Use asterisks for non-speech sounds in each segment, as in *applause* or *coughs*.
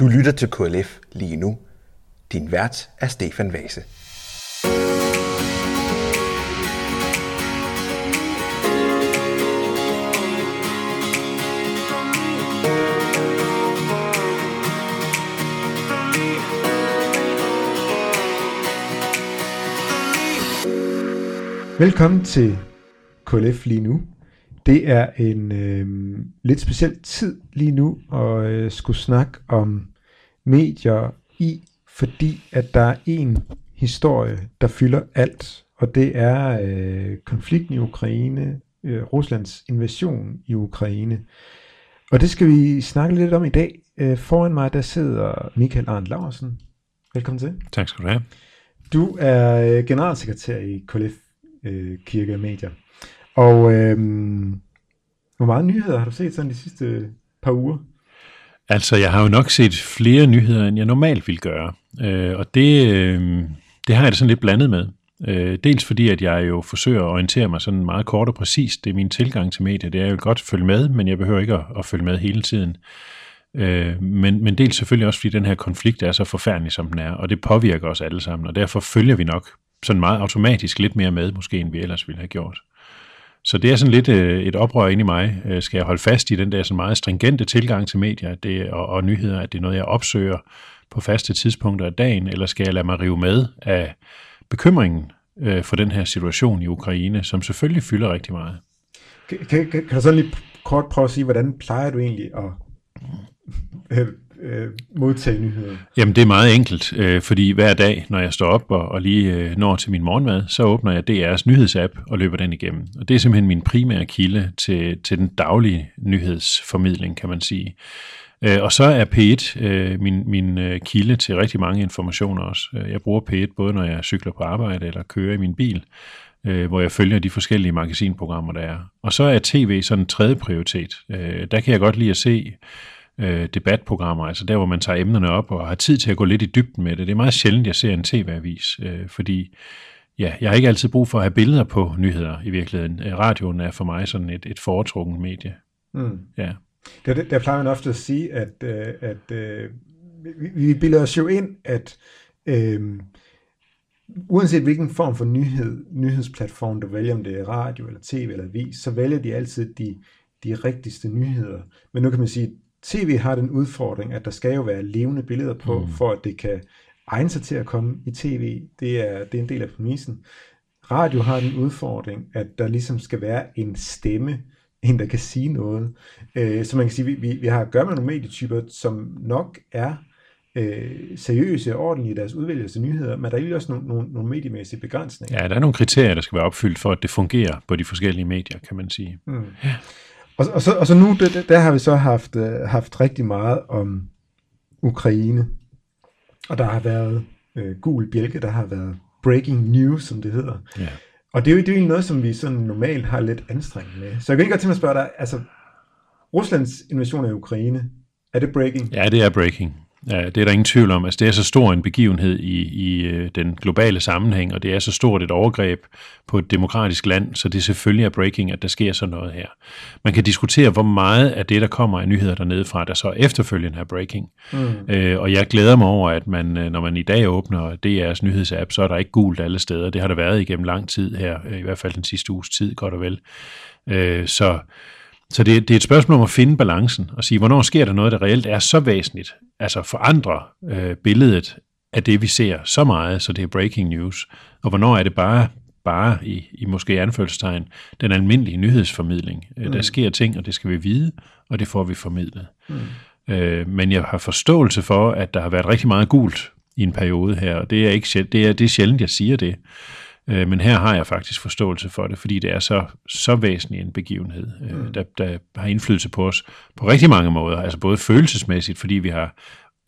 Du lytter til KLF lige nu. Din vært er Stefan Vase. Velkommen til KLF lige nu. Det er en øh, lidt speciel tid lige nu at øh, skulle snakke om medier i, fordi at der er en historie, der fylder alt, og det er øh, konflikten i Ukraine, øh, Ruslands invasion i Ukraine. Og det skal vi snakke lidt om i dag. Øh, foran mig der sidder Michael Arndt Larsen. Velkommen til. Tak skal du have. Du er øh, generalsekretær i KLF øh, Kirke og Medier. Og øhm, hvor meget nyheder har du set sådan de sidste par uger? Altså, jeg har jo nok set flere nyheder, end jeg normalt vil gøre. Øh, og det, øh, det har jeg da sådan lidt blandet med. Øh, dels fordi, at jeg jo forsøger at orientere mig sådan meget kort og præcist. Det er min tilgang til medier. Det er jo godt at følge med, men jeg behøver ikke at, at følge med hele tiden. Øh, men, men dels selvfølgelig også, fordi den her konflikt er så forfærdelig, som den er, og det påvirker os alle sammen, og derfor følger vi nok sådan meget automatisk lidt mere med, måske end vi ellers ville have gjort. Så det er sådan lidt øh, et oprør ind i mig. Øh, skal jeg holde fast i den der sådan meget stringente tilgang til medier det, og, og nyheder, at det er noget, jeg opsøger på faste tidspunkter af dagen, eller skal jeg lade mig rive med af bekymringen øh, for den her situation i Ukraine, som selvfølgelig fylder rigtig meget. Kan, kan, kan du sådan lige kort prøve at sige, hvordan plejer du egentlig at øh, øh, modtage nyheder? Jamen det er meget enkelt, øh, fordi hver dag, når jeg står op og, og lige øh, når til min morgenmad, så åbner jeg DR's nyhedsapp og løber den igennem. Og det er simpelthen min primære kilde til, til den daglige nyhedsformidling, kan man sige. Øh, og så er P1 øh, min, min øh, kilde til rigtig mange informationer også. Øh, jeg bruger P1 både når jeg cykler på arbejde eller kører i min bil, øh, hvor jeg følger de forskellige magasinprogrammer, der er. Og så er tv sådan en tredje prioritet. Øh, der kan jeg godt lide at se øh, debatprogrammer, altså der, hvor man tager emnerne op og har tid til at gå lidt i dybden med det. Det er meget sjældent, jeg ser en tv-avis, øh, fordi ja, jeg har ikke altid brug for at have billeder på nyheder i virkeligheden. Øh, radioen er for mig sådan et, et foretrukken medie. Mm. Ja. Der, der plejer man ofte at sige, at, øh, at øh, vi, vi bilder os jo ind, at øh, uanset hvilken form for nyhed, nyhedsplatform du vælger, om det er radio eller tv eller avis, så vælger de altid de, de rigtigste nyheder. Men nu kan man sige, tv har den udfordring, at der skal jo være levende billeder på, mm. for at det kan egne sig til at komme i tv. Det er, det er en del af præmissen. Radio har den udfordring, at der ligesom skal være en stemme, en der kan sige noget. Øh, så man kan sige, vi, vi, vi har at gøre med nogle medietyper, som nok er øh, seriøse og ordentlige i deres udvælgelse af nyheder, men der er også nogle, nogle, nogle mediemæssige begrænsninger. Ja, der er nogle kriterier, der skal være opfyldt for, at det fungerer på de forskellige medier, kan man sige. Mm. Ja. Og, og, så, og så nu, der, der har vi så haft, uh, haft rigtig meget om Ukraine. Og der har været uh, gul bjælke, der har været breaking news, som det hedder. Ja. Og det er jo, det er jo noget, som vi sådan normalt har lidt anstrengt med. Så jeg kan ikke godt tænke mig at spørge dig, altså, Ruslands invasion af Ukraine, er det breaking? Ja, det er breaking. Det er der ingen tvivl om. Altså, det er så stor en begivenhed i, i øh, den globale sammenhæng, og det er så stort et overgreb på et demokratisk land, så det selvfølgelig er breaking, at der sker sådan noget her. Man kan diskutere, hvor meget af det, der kommer af nyheder dernede fra, der så efterfølgende er breaking. Mm. Øh, og jeg glæder mig over, at man, øh, når man i dag åbner DR's nyhedsapp, så er der ikke gult alle steder. Det har der været igennem lang tid her, i hvert fald den sidste uges tid, godt og vel. Øh, så så det, det er et spørgsmål om at finde balancen og sige, hvornår sker der noget, der reelt er så væsentligt, altså forandre øh, billedet af det, vi ser så meget, så det er breaking news, og hvornår er det bare, bare i, i måske anførselstegn, den almindelige nyhedsformidling. Øh, mm. Der sker ting, og det skal vi vide, og det får vi formidlet. Mm. Øh, men jeg har forståelse for, at der har været rigtig meget gult i en periode her, og det er, ikke, det er, det er sjældent, jeg siger det. Øh, men her har jeg faktisk forståelse for det, fordi det er så, så væsentlig en begivenhed, øh, mm. der, der har indflydelse på os på rigtig mange måder. Altså både følelsesmæssigt, fordi vi har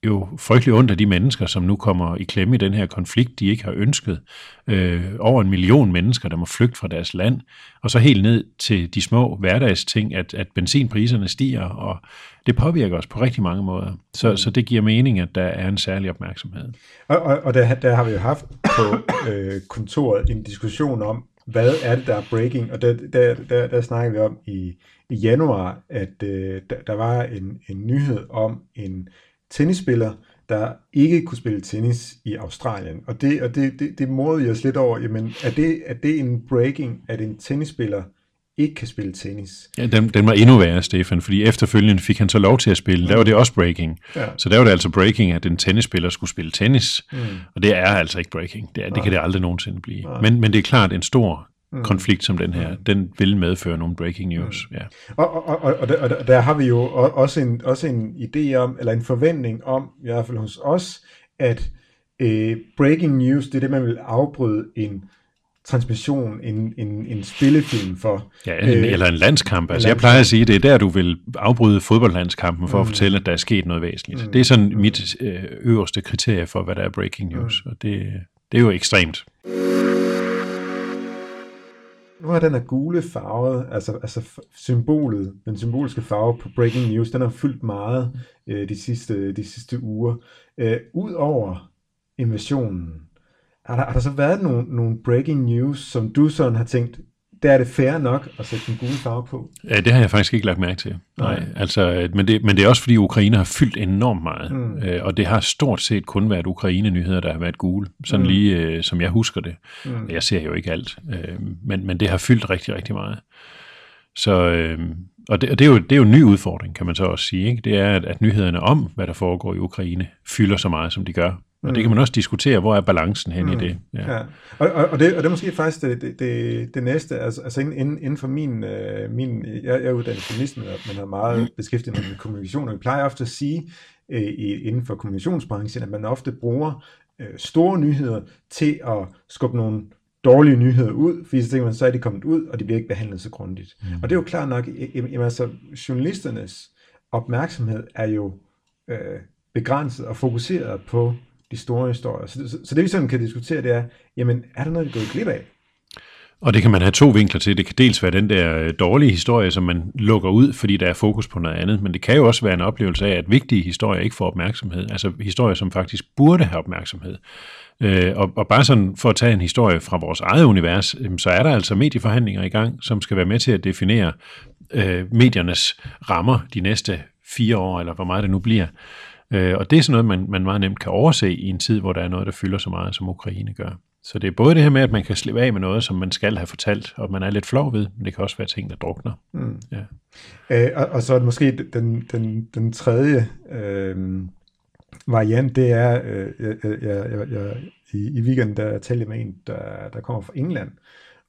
jo frygtelig ondt af de mennesker, som nu kommer i klemme i den her konflikt, de ikke har ønsket. Øh, over en million mennesker, der må flygte fra deres land. Og så helt ned til de små hverdagsting, at, at benzinpriserne stiger, og det påvirker os på rigtig mange måder. Så, mm. så det giver mening, at der er en særlig opmærksomhed. Og, og, og der, der har vi jo haft på øh, kontoret en diskussion om, hvad er det, der er breaking? Og der, der, der, der snakker vi om i, i januar, at øh, der, der var en, en nyhed om en tennisspiller, der ikke kunne spille tennis i Australien. Og det, og det, det, det morede vi os lidt over, jamen er det, er det en breaking, at en tennisspiller ikke kan spille tennis. Ja, den, den var endnu værre, Stefan, fordi efterfølgende fik han så lov til at spille. Der var det også breaking. Ja. Så der var det altså breaking, at en tennisspiller skulle spille tennis. Mm. Og det er altså ikke breaking. Det, er, det kan det aldrig nogensinde blive. Men, men det er klart, en stor mm. konflikt som den her, mm. den vil medføre nogle breaking news. Mm. Ja. Og, og, og, og, der, og der har vi jo også en, også en idé om, eller en forventning om, i hvert fald hos os, at øh, breaking news, det er det, man vil afbryde en transmission, en, en, en spillefilm for. Ja, en, øh, eller en landskamp. Altså, jeg plejer at sige, det er der, du vil afbryde fodboldlandskampen for mm. at fortælle, at der er sket noget væsentligt. Mm. Det er sådan mm. mit øh, øverste kriterie for, hvad der er breaking news, mm. og det, det er jo ekstremt. Nu den her gule farvet, altså, altså symbolet, den symboliske farve på breaking news, den har fyldt meget øh, de, sidste, de sidste uger. Øh, Udover invasionen, har der, har der så været nogle, nogle breaking news, som du sådan har tænkt, der er det fair nok at sætte den gule farve på? Ja, det har jeg faktisk ikke lagt mærke til. Nej, Nej. altså, men, det, men det er også fordi Ukraine har fyldt enormt meget, mm. øh, og det har stort set kun været Ukraine-nyheder, der har været gule, sådan mm. lige øh, som jeg husker det. Mm. Jeg ser jo ikke alt, øh, men, men det har fyldt rigtig, rigtig meget. Så, øh, og det, og det, er jo, det er jo en ny udfordring, kan man så også sige. Ikke? Det er, at, at nyhederne om, hvad der foregår i Ukraine, fylder så meget, som de gør. Og mm. det kan man også diskutere, hvor er balancen hen mm. i det. Ja. ja. Og, og, og, det, og det er måske faktisk det, det, det, det næste, altså, altså inden, inden for min, øh, min jeg, jeg er uddannet journalist, men, har meget mm. beskæftiget med kommunikation, og vi plejer ofte at sige øh, inden for kommunikationsbranchen, at man ofte bruger øh, store nyheder til at skubbe nogle dårlige nyheder ud, fordi så tænker man, så er de kommet ud, og de bliver ikke behandlet så grundigt. Mm. Og det er jo klart nok, jamen, altså journalisternes opmærksomhed er jo øh, begrænset og fokuseret på de store historier. Så, så, så det vi sådan kan diskutere, det er, jamen er der noget, vi går glip af? Og det kan man have to vinkler til. Det kan dels være den der øh, dårlige historie, som man lukker ud, fordi der er fokus på noget andet, men det kan jo også være en oplevelse af, at vigtige historier ikke får opmærksomhed. Altså historier, som faktisk burde have opmærksomhed. Øh, og, og bare sådan for at tage en historie fra vores eget univers, så er der altså medieforhandlinger i gang, som skal være med til at definere øh, mediernes rammer de næste fire år, eller hvor meget det nu bliver. Øh, og det er sådan noget, man, man meget nemt kan overse i en tid, hvor der er noget, der fylder så meget, som Ukraine gør. Så det er både det her med, at man kan slippe af med noget, som man skal have fortalt, og man er lidt flov ved, men det kan også være ting, der drukner. Mm. Ja. Øh, og, og så er måske den, den, den tredje øh, variant, det er, øh, jeg, jeg, jeg, jeg, i, i weekenden, der talte jeg med en, der, der kommer fra England,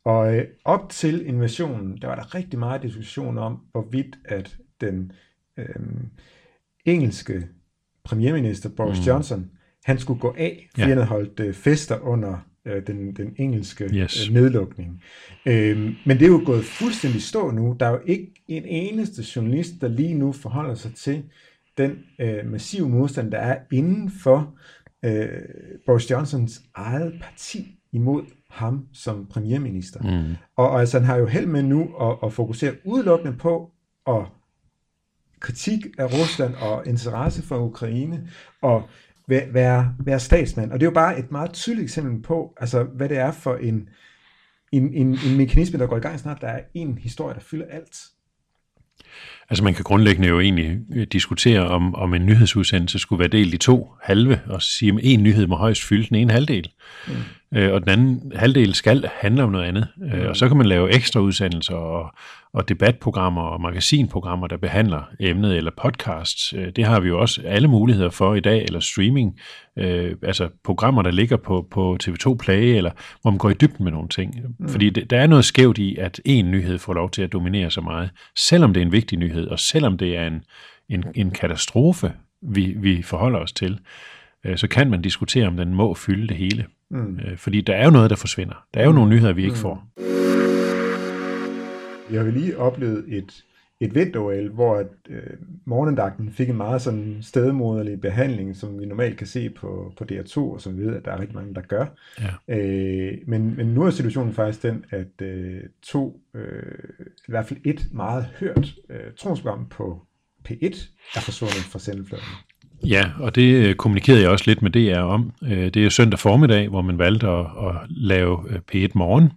og øh, op til invasionen, der var der rigtig meget diskussion om, hvorvidt at den øh, engelske premierminister Boris mm. Johnson, han skulle gå af, fordi ja. han havde holdt øh, fester under øh, den, den engelske yes. øh, nedlukning. Øhm, men det er jo gået fuldstændig stå nu. Der er jo ikke en eneste journalist, der lige nu forholder sig til den øh, massive modstand, der er inden for øh, Boris Johnsons eget parti imod ham som premierminister. Mm. Og, og altså, han har jo held med nu at, at fokusere udelukkende på at kritik af Rusland og interesse for Ukraine og være, være statsmand. Og det er jo bare et meget tydeligt eksempel på, altså, hvad det er for en, en, en, en mekanisme, der går i gang snart. Der er en historie, der fylder alt. Altså man kan grundlæggende jo egentlig øh, diskutere, om, om en nyhedsudsendelse skulle være delt i to halve, og sige, at en nyhed må højst fylde den ene halvdel. Mm. Øh, og den anden halvdel skal handle om noget andet. Øh, mm. og så kan man lave ekstra udsendelser og, og debatprogrammer og magasinprogrammer, der behandler emnet, eller podcasts. Øh, det har vi jo også alle muligheder for i dag, eller streaming. Øh, altså programmer, der ligger på, på TV2 Play, eller hvor man går i dybden med nogle ting. Mm. Fordi det, der er noget skævt i, at en nyhed får lov til at dominere så meget, selvom det er en vigtig nyhed, og selvom det er en, en, en katastrofe, vi, vi forholder os til, øh, så kan man diskutere, om den må fylde det hele. Mm. Øh, fordi der er jo noget, der forsvinder. Der er jo mm. nogle nyheder, vi ikke mm. får. Vi har lige oplevet et, et vinter hvor at, øh, morgendagten fik en meget sådan stedmoderlig behandling, som vi normalt kan se på, på DR2, og som vi ved, at der er rigtig mange, der gør. Ja. Øh, men, men nu er situationen faktisk den, at øh, to, øh, i hvert fald et meget hørt øh, tronsprogram på P1 er forsvundet fra sendefladen. Ja, og det øh, kommunikerede jeg også lidt med DR om. Øh, det er søndag formiddag, hvor man valgte at, at lave øh, P1 Morgen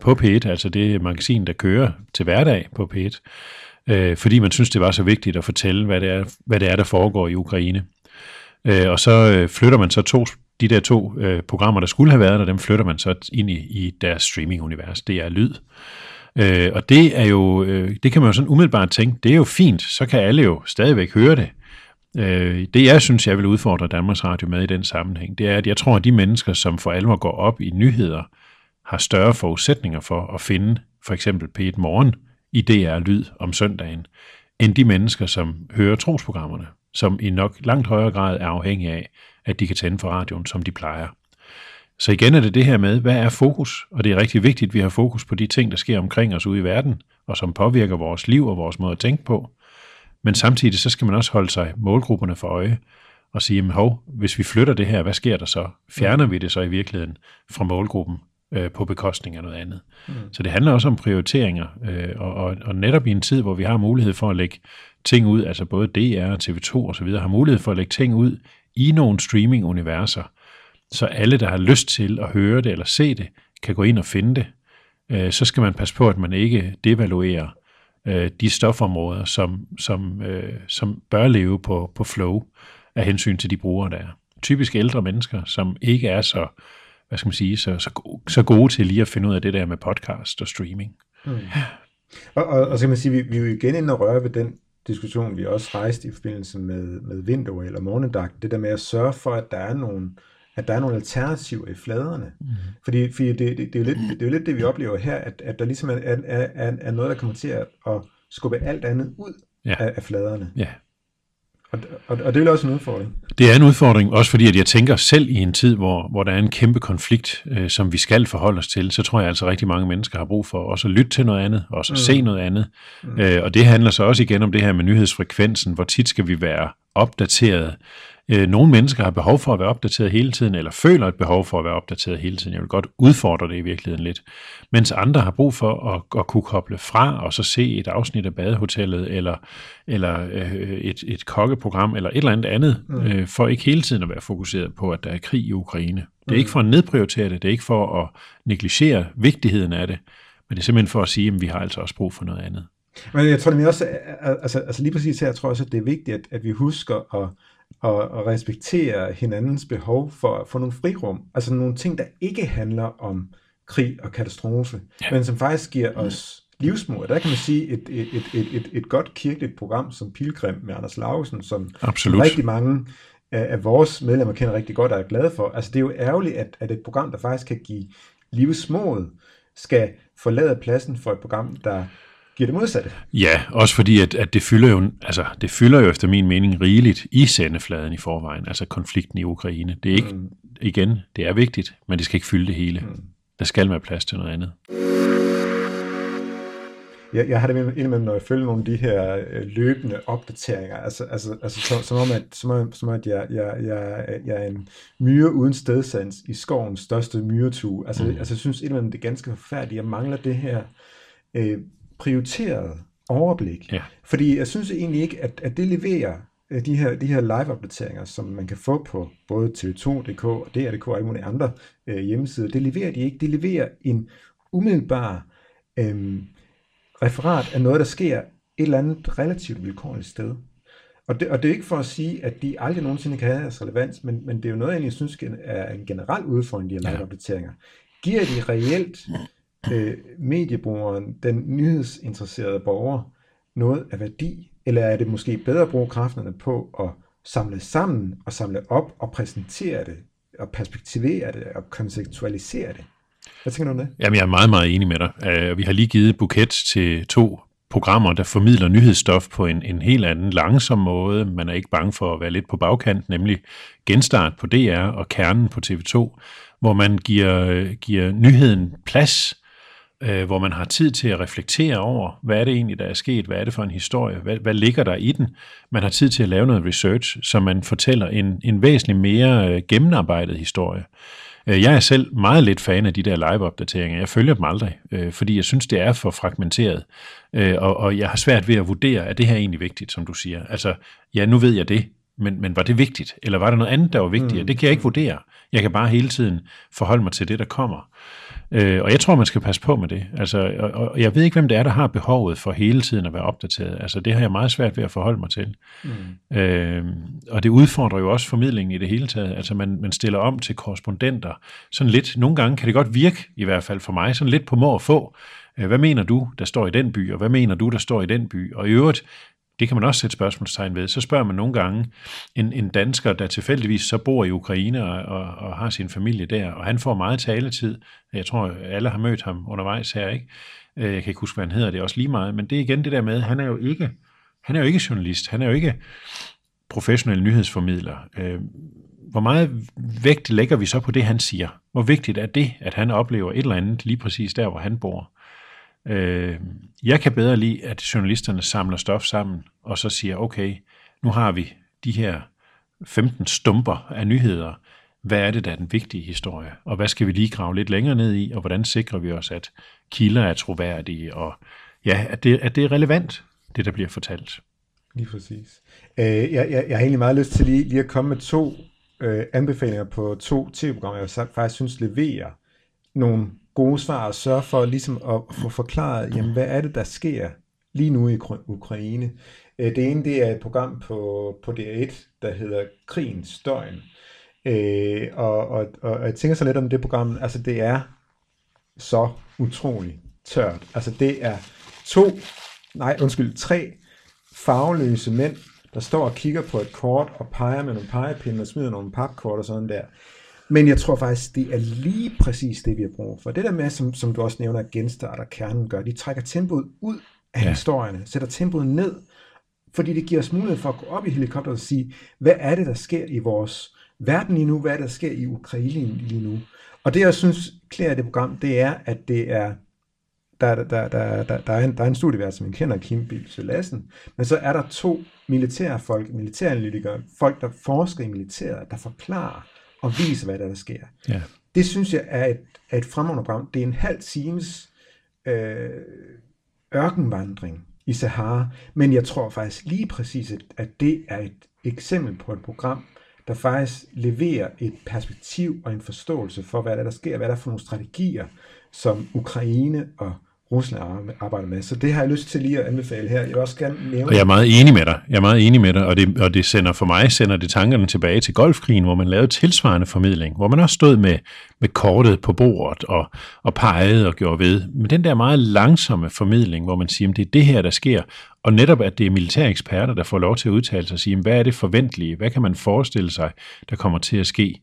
på P1, altså det magasin, der kører til hverdag på P1, fordi man synes, det var så vigtigt at fortælle, hvad det er, hvad det er der foregår i Ukraine. Og så flytter man så to, de der to programmer, der skulle have været der, dem flytter man så ind i, i deres streaming-univers. Det er lyd. Øh, og det er jo, øh, det kan man jo sådan umiddelbart tænke, det er jo fint, så kan alle jo stadigvæk høre det. Øh, det jeg synes, jeg vil udfordre Danmarks Radio med i den sammenhæng, det er, at jeg tror, at de mennesker, som for alvor går op i nyheder, har større forudsætninger for at finde for eksempel P1 Morgen i DR Lyd om søndagen, end de mennesker, som hører trosprogrammerne, som i nok langt højere grad er afhængige af, at de kan tænde for radioen, som de plejer. Så igen er det det her med, hvad er fokus? Og det er rigtig vigtigt, at vi har fokus på de ting, der sker omkring os ude i verden, og som påvirker vores liv og vores måde at tænke på. Men samtidig så skal man også holde sig målgrupperne for øje og sige, jamen hov, hvis vi flytter det her, hvad sker der så? Fjerner vi det så i virkeligheden fra målgruppen øh, på bekostning af noget andet? Mm. Så det handler også om prioriteringer, øh, og, og, og netop i en tid, hvor vi har mulighed for at lægge ting ud, altså både DR og TV2 og så videre, har mulighed for at lægge ting ud i nogle streaming-universer, så alle, der har lyst til at høre det eller se det, kan gå ind og finde det. Øh, så skal man passe på, at man ikke devaluerer øh, de stofområder, som, som, øh, som bør leve på, på flow af hensyn til de brugere, der er. Typisk ældre mennesker, som ikke er så, hvad skal man sige, så, så, gode, så gode til lige at finde ud af det der med podcast og streaming. Mm. Og, og, og så kan man sige, vi, vi er jo igen inde og røre ved den diskussion, vi også rejste i forbindelse med, med Windows eller Morgendag, det der med at sørge for, at der er nogle, at der er nogle alternativer i fladerne. Mm. Fordi, fordi det, det, det, er jo lidt, det er jo lidt det, vi oplever her, at, at der ligesom er, er, er, er noget, der kommer til at, at skubbe alt andet ud ja. af, af fladerne. Ja. Og, og, og det er også en udfordring. Det er en udfordring, også fordi at jeg tænker selv i en tid, hvor, hvor der er en kæmpe konflikt, øh, som vi skal forholde os til, så tror jeg altså rigtig mange mennesker har brug for også at lytte til noget andet, også at mm. se noget andet. Mm. Øh, og det handler så også igen om det her med nyhedsfrekvensen, hvor tit skal vi være opdateret Øh, nogle mennesker har behov for at være opdateret hele tiden, eller føler et behov for at være opdateret hele tiden. Jeg vil godt udfordre det i virkeligheden lidt. Mens andre har brug for at, at kunne koble fra, og så se et afsnit af badehotellet, eller, eller øh, et, et kokkeprogram, eller et eller andet andet, mm. øh, for ikke hele tiden at være fokuseret på, at der er krig i Ukraine. Det er mm. ikke for at nedprioritere det, det er ikke for at negligere vigtigheden af det, men det er simpelthen for at sige, at vi har altså også brug for noget andet. Men jeg tror nemlig også, altså, altså lige præcis her, jeg tror også, at det er vigtigt, at, at vi husker at og, og respektere hinandens behov for, for nogle frirum. Altså nogle ting, der ikke handler om krig og katastrofe, ja. men som faktisk giver os livsmod. Der kan man sige, et, et, et, et, et, et godt kirkeligt program som Pilgrim med Anders Lausen, som Absolut. rigtig mange af, af vores medlemmer kender rigtig godt og er glade for. Altså det er jo ærgerligt, at, at et program, der faktisk kan give livsmod, skal forlade pladsen for et program, der giver det modsatte. Ja, også fordi, at, at det, fylder jo, altså, det fylder jo efter min mening rigeligt i sendefladen i forvejen, altså konflikten i Ukraine. Det er ikke, mm. igen, det er vigtigt, men det skal ikke fylde det hele. Mm. Der skal være plads til noget andet. Jeg, jeg har det indimellem, når jeg følger nogle af de her øh, løbende opdateringer, altså, altså, altså som, som om, at, som om, som om, at jeg, jeg, jeg, jeg er en myre uden stedsands i skovens største myretue. Altså, mm. altså jeg synes indimellem, det er ganske forfærdeligt. Jeg mangler det her øh, prioriteret overblik. Ja. Fordi jeg synes egentlig ikke, at, at det leverer øh, de her, de her live-opdateringer, som man kan få på både tv2.dk og DR.dk og alle mulige andre øh, hjemmesider, det leverer de ikke. Det leverer en umiddelbar øh, referat af noget, der sker et eller andet relativt vilkårligt sted. Og det, og det er ikke for at sige, at de aldrig nogensinde kan have deres relevans, men, men det er jo noget, jeg synes er en generel udfordring, de her live-opdateringer. Giver de reelt øh, mediebrugeren, den nyhedsinteresserede borger, noget af værdi? Eller er det måske bedre at bruge kræfterne på at samle sammen og samle op og præsentere det, og perspektivere det og konceptualisere det? Hvad tænker du om det? Jamen, jeg er meget, meget enig med dig. Uh, vi har lige givet buket til to programmer, der formidler nyhedsstof på en, en helt anden langsom måde. Man er ikke bange for at være lidt på bagkant, nemlig Genstart på DR og Kernen på TV2, hvor man giver, øh, giver nyheden plads øh, hvor man har tid til at reflektere over, hvad er det egentlig, der er sket, hvad er det for en historie, hvad, hvad ligger der i den. Man har tid til at lave noget research, så man fortæller en, en væsentlig mere øh, gennemarbejdet historie. Øh, jeg er selv meget lidt fan af de der live-opdateringer. Jeg følger dem aldrig, øh, fordi jeg synes, det er for fragmenteret. Øh, og, og jeg har svært ved at vurdere, er det her egentlig vigtigt, som du siger? Altså, ja, nu ved jeg det, men, men var det vigtigt? Eller var der noget andet, der var vigtigere? Mm. Det kan jeg ikke vurdere. Jeg kan bare hele tiden forholde mig til det, der kommer. Øh, og jeg tror, man skal passe på med det. Altså, og, og jeg ved ikke, hvem det er, der har behovet for hele tiden at være opdateret. Altså, det har jeg meget svært ved at forholde mig til. Mm. Øh, og det udfordrer jo også formidlingen i det hele taget. Altså, man, man stiller om til korrespondenter. Sådan lidt, nogle gange kan det godt virke, i hvert fald for mig, sådan lidt på må og få. Øh, hvad mener du, der står i den by, og hvad mener du, der står i den by? Og i øvrigt, det kan man også sætte spørgsmålstegn ved. Så spørger man nogle gange en, en dansker, der tilfældigvis så bor i Ukraine og, og, og har sin familie der, og han får meget taletid. Jeg tror, alle har mødt ham undervejs her, ikke? Øh, jeg kan ikke huske, hvad han hedder, det er også lige meget, men det er igen det der med, han er jo ikke, han er jo ikke journalist, han er jo ikke professionel nyhedsformidler. Øh, hvor meget vægt lægger vi så på det, han siger? Hvor vigtigt er det, at han oplever et eller andet lige præcis der, hvor han bor? Øh, jeg kan bedre lide, at journalisterne samler stof sammen, og så siger, okay, nu har vi de her 15 stumper af nyheder. Hvad er det, der er den vigtige historie? Og hvad skal vi lige grave lidt længere ned i? Og hvordan sikrer vi os, at kilder er troværdige? Og ja, at det, at det er relevant, det der bliver fortalt. Lige præcis. Øh, jeg, jeg, jeg har egentlig meget lyst til lige, lige at komme med to øh, anbefalinger på to tv-programmer, jeg faktisk synes leverer nogle gode svar og sørge for ligesom at få forklaret, jamen, hvad er det, der sker lige nu i Ukraine. Øh, det ene det er et program på, på DR1, der hedder Krigens Døgn. Øh, og, og, og jeg tænker så lidt om det program, altså det er så utrolig tørt. Altså det er to, nej undskyld, tre farveløse mænd, der står og kigger på et kort og peger med nogle pegepinde og smider nogle papkort og sådan der. Men jeg tror faktisk, det er lige præcis det, vi har brug for. Det der med, som, som du også nævner, at genstart og kernen gør, de trækker tempoet ud af ja. historierne, sætter tempoet ned, fordi det giver os mulighed for at gå op i helikopteren og sige, hvad er det, der sker i vores verden lige nu, hvad er det, der sker i Ukraine lige nu. Og det, jeg synes klæder det program, det er, at det er, der, der, der, der, der, der, er, en, der er en studievært, som man kender, Kim Bilse Lassen, men så er der to militære folk, militæranalytikere, folk, der forsker i militæret, der forklarer, og vise, hvad der, der sker. Ja. Det synes jeg er et, er et fremragende program. Det er en halv times øh, ørkenvandring i Sahara, men jeg tror faktisk lige præcis, at, at det er et eksempel på et program, der faktisk leverer et perspektiv og en forståelse for, hvad der, der sker, hvad der er for nogle strategier, som Ukraine og Rusland arbejder med. Så det har jeg lyst til lige at anbefale her. Jeg vil også gerne nævne... Og jeg er meget enig med dig. Jeg er meget enig med dig, og det, og det sender for mig sender det tankerne tilbage til golfkrigen, hvor man lavede tilsvarende formidling, hvor man også stod med, med kortet på bordet og, og pegede og gjorde ved. Men den der meget langsomme formidling, hvor man siger, at det er det her, der sker, og netop at det er militære eksperter, der får lov til at udtale sig og sige, hvad er det forventelige? Hvad kan man forestille sig, der kommer til at ske?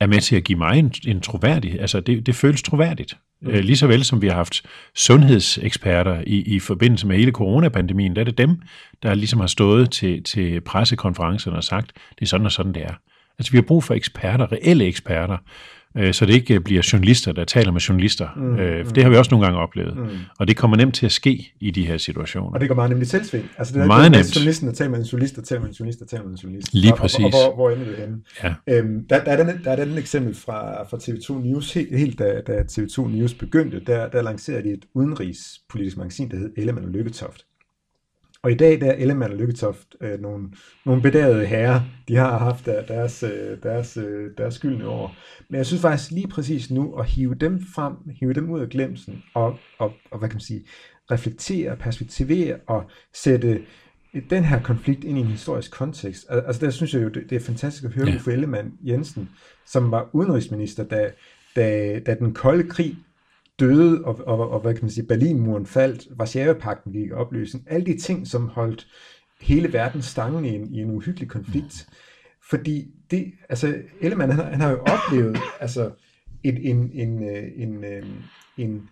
Er med til at give mig en, en troværdighed. Altså, det, det føles troværdigt. Mm. Øh, lige så vel som vi har haft sundhedseksperter i, i forbindelse med hele coronapandemien, der er det dem, der ligesom har stået til, til pressekonferencerne og sagt, det er sådan og sådan, det er. Altså, vi har brug for eksperter, reelle eksperter, øh, så det ikke bliver journalister, der taler med journalister. Mm, øh, for mm. det har vi også nogle gange oplevet. Mm. Og det kommer nemt til at ske i de her situationer. Og det går meget nemt i selvsving. Altså det er meget nemt. Journalisten, der taler med en journalist, der taler med en journalist, der taler med en journalist. Lige præcis. Og, og, og hvor, hvor ender det henne? Ja. Øhm, der, der, er den, der er den eksempel fra, fra TV2 News, helt, helt da, da TV2 News begyndte, der, der lancerede de et udenrigspolitisk magasin, der hed Ellemann og Lykketoft. Og i dag der er Ellemann og Lykketoft øh, nogle, nogle bedagede herrer. De har haft deres, øh, deres, øh, deres skyldne år. Men jeg synes faktisk lige præcis nu at hive dem frem, hive dem ud af glemsen og, og, og hvad kan man sige, reflektere, perspektivere og sætte den her konflikt ind i en historisk kontekst. Altså der synes jeg jo, det, det er fantastisk at høre ja. Uffe Ellemann Jensen, som var udenrigsminister, da, da, da den kolde krig døde, og, og, og hvad kan man sige, Berlinmuren faldt, Varsava-pakten gik i opløsning, alle de ting, som holdt hele verden stangen i en, i en uhyggelig konflikt. Mm. Fordi det, altså, Ellemann, han, han har jo oplevet, *coughs* altså, en, en, en, øh, en, øh, en,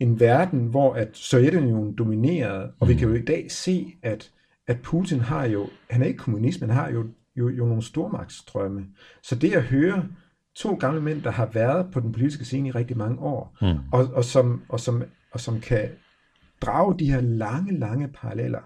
en verden, hvor at Sovjetunionen dominerede, og vi kan jo i dag se, at, at Putin har jo, han er ikke kommunist, men han har jo, jo, jo nogle stormagtsstrømme. Så det at høre to gamle mænd, der har været på den politiske scene i rigtig mange år, mm. og, og, som, og, som, og som kan drage de her lange, lange paralleller.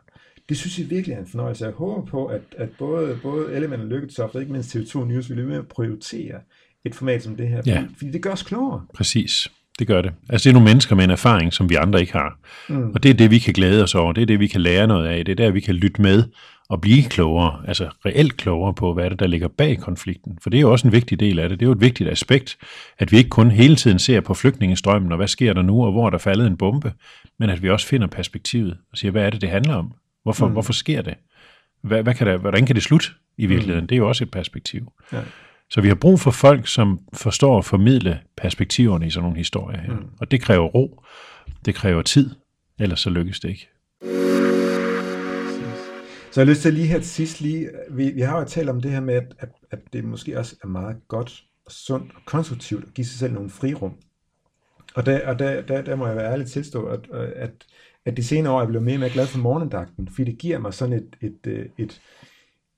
Det synes jeg virkelig er en fornøjelse. Jeg håber på, at, at både, både Element og Lykketoft, og ikke mindst TV2 News, vil med at prioritere et format som det her, ja. fordi, fordi det gør os klogere. Præcis. Det gør det. Altså det er nogle mennesker med en erfaring, som vi andre ikke har. Mm. Og det er det, vi kan glæde os over. Det er det, vi kan lære noget af. Det er der, vi kan lytte med at blive klogere, altså reelt klogere på, hvad er det, der ligger bag konflikten. For det er jo også en vigtig del af det. Det er jo et vigtigt aspekt, at vi ikke kun hele tiden ser på flygtningestrømmen, og hvad sker der nu, og hvor er der faldet en bombe, men at vi også finder perspektivet og siger, hvad er det, det handler om? Hvorfor, mm. hvorfor sker det? Hvad, hvad kan der, hvordan kan det slutte i virkeligheden? Mm. Det er jo også et perspektiv. Ja. Så vi har brug for folk, som forstår at formidle perspektiverne i sådan nogle historier her. Mm. Og det kræver ro, det kræver tid, ellers så lykkes det ikke. Så jeg har lyst til lige her til sidst lige, vi, vi har jo talt om det her med, at, at, at det måske også er meget godt og sundt og konstruktivt at give sig selv nogle frirum. Og der, og der, der, der må jeg være ærlig tilstå, at, at, at de senere år er jeg blevet mere og mere glad for morgendagten, fordi det giver mig sådan et, et, et, et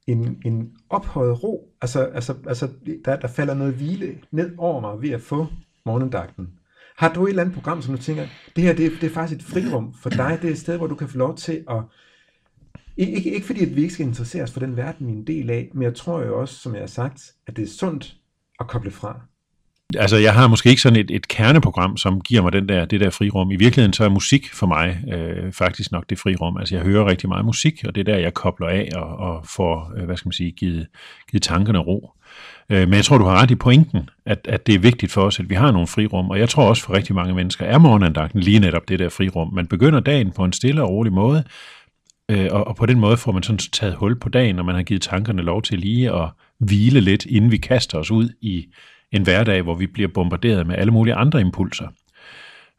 en, en ophøjet ro. Altså, altså, altså der, der falder noget hvile ned over mig ved at få morgendagten. Har du et eller andet program, som du tænker, det her det, det er faktisk et frirum for dig, det er et sted, hvor du kan få lov til at ikke, ikke fordi, at vi ikke skal interessere os for den verden, vi er en del af, men jeg tror jo også, som jeg har sagt, at det er sundt at koble fra. Altså, jeg har måske ikke sådan et, et kerneprogram, som giver mig den der, det der frirum. I virkeligheden så er musik for mig øh, faktisk nok det frirum. Altså, jeg hører rigtig meget musik, og det er der, jeg kobler af og, og får, øh, hvad skal man sige, givet, givet tankerne ro. Øh, men jeg tror, du har ret i pointen, at, at det er vigtigt for os, at vi har nogle frirum, og jeg tror også for rigtig mange mennesker er morgenandagten lige netop det der frirum. Man begynder dagen på en stille og rolig måde, Øh, og, og på den måde får man sådan taget hul på dagen, og man har givet tankerne lov til lige at hvile lidt, inden vi kaster os ud i en hverdag, hvor vi bliver bombarderet med alle mulige andre impulser.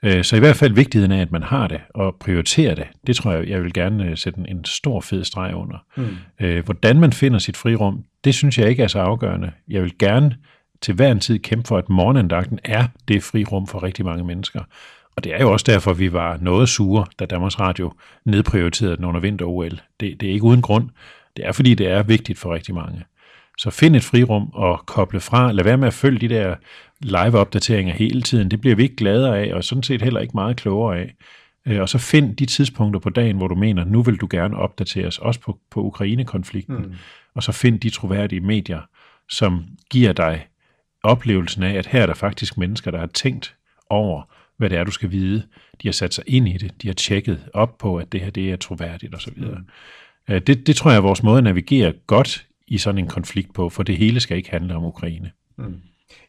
Øh, så i hvert fald vigtigheden af, at man har det og prioriterer det, det tror jeg, jeg vil gerne øh, sætte en, stor fed streg under. Mm. Hvordan man finder sit frirum, det synes jeg ikke er så afgørende. Jeg vil gerne til hver en tid kæmpe for, at morgenandagten er det frirum for rigtig mange mennesker. Og det er jo også derfor, vi var noget sure, da Danmarks Radio nedprioriterede den under vinter-OL. Det, det er ikke uden grund. Det er, fordi det er vigtigt for rigtig mange. Så find et frirum og koble fra. Lad være med at følge de der live-opdateringer hele tiden. Det bliver vi ikke gladere af, og sådan set heller ikke meget klogere af. Øh, og så find de tidspunkter på dagen, hvor du mener, nu vil du gerne opdateres, også på, på Ukraine-konflikten. Mm. Og så find de troværdige medier, som giver dig oplevelsen af, at her er der faktisk mennesker, der har tænkt over, hvad det er, du skal vide. De har sat sig ind i det. De har tjekket op på, at det her det er troværdigt osv. Mm. Øh, det, det tror jeg er vores måde at navigere godt i sådan en konflikt på, for det hele skal ikke handle om Ukraine. Mm.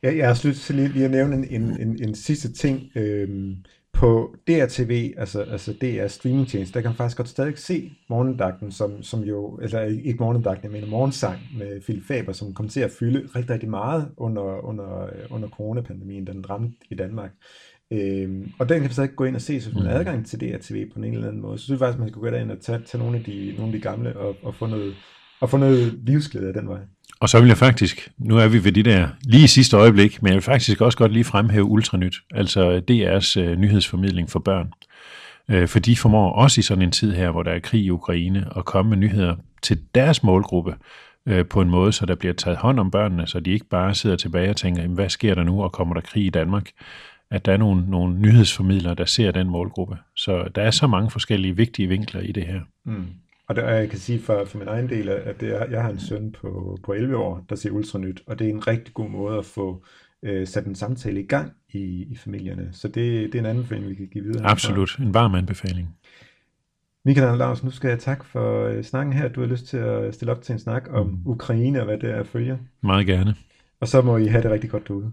Jeg, jeg har lyst til lige, lige at nævne en, en, en, en sidste ting. Øhm, på DRTV, altså, altså DR streamingtjeneste, der kan man faktisk godt stadig se morgendagten, som, som jo, eller ikke morgendagten, mener morgensang med Philip Faber, som kom til at fylde rigtig, rigtig meget under, under, under coronapandemien, den ramte i Danmark. Øhm, og den kan vi så ikke gå ind og se, så man har mm. adgang til DRTV på en eller anden måde, så synes jeg faktisk, man skal gå derind og tage, tage nogle, af de, nogle af de gamle og, og få noget, og få noget livsglæde af den vej. Og så vil jeg faktisk, nu er vi ved de der lige i sidste øjeblik, men jeg vil faktisk også godt lige fremhæve Ultranyt, altså DR's øh, nyhedsformidling for børn. Øh, for de formår også i sådan en tid her, hvor der er krig i Ukraine, at komme med nyheder til deres målgruppe øh, på en måde, så der bliver taget hånd om børnene, så de ikke bare sidder tilbage og tænker, hvad sker der nu, og kommer der krig i Danmark? At der er nogle, nogle nyhedsformidlere, der ser den målgruppe. Så der er så mange forskellige vigtige vinkler i det her. Mm. Og der, jeg kan sige for, for min egen del, at det er, jeg har en søn på, på 11 år, der ser ultranyt, og det er en rigtig god måde at få øh, sat en samtale i gang i, i familierne. Så det, det er en anbefaling, vi kan give videre. Absolut, en varm anbefaling. Michael Lars, nu skal jeg tak for øh, snakken her. Du har lyst til at stille op til en snak om mm. Ukraine og hvad det er følger. Meget gerne. Og så må I have det rigtig godt derude.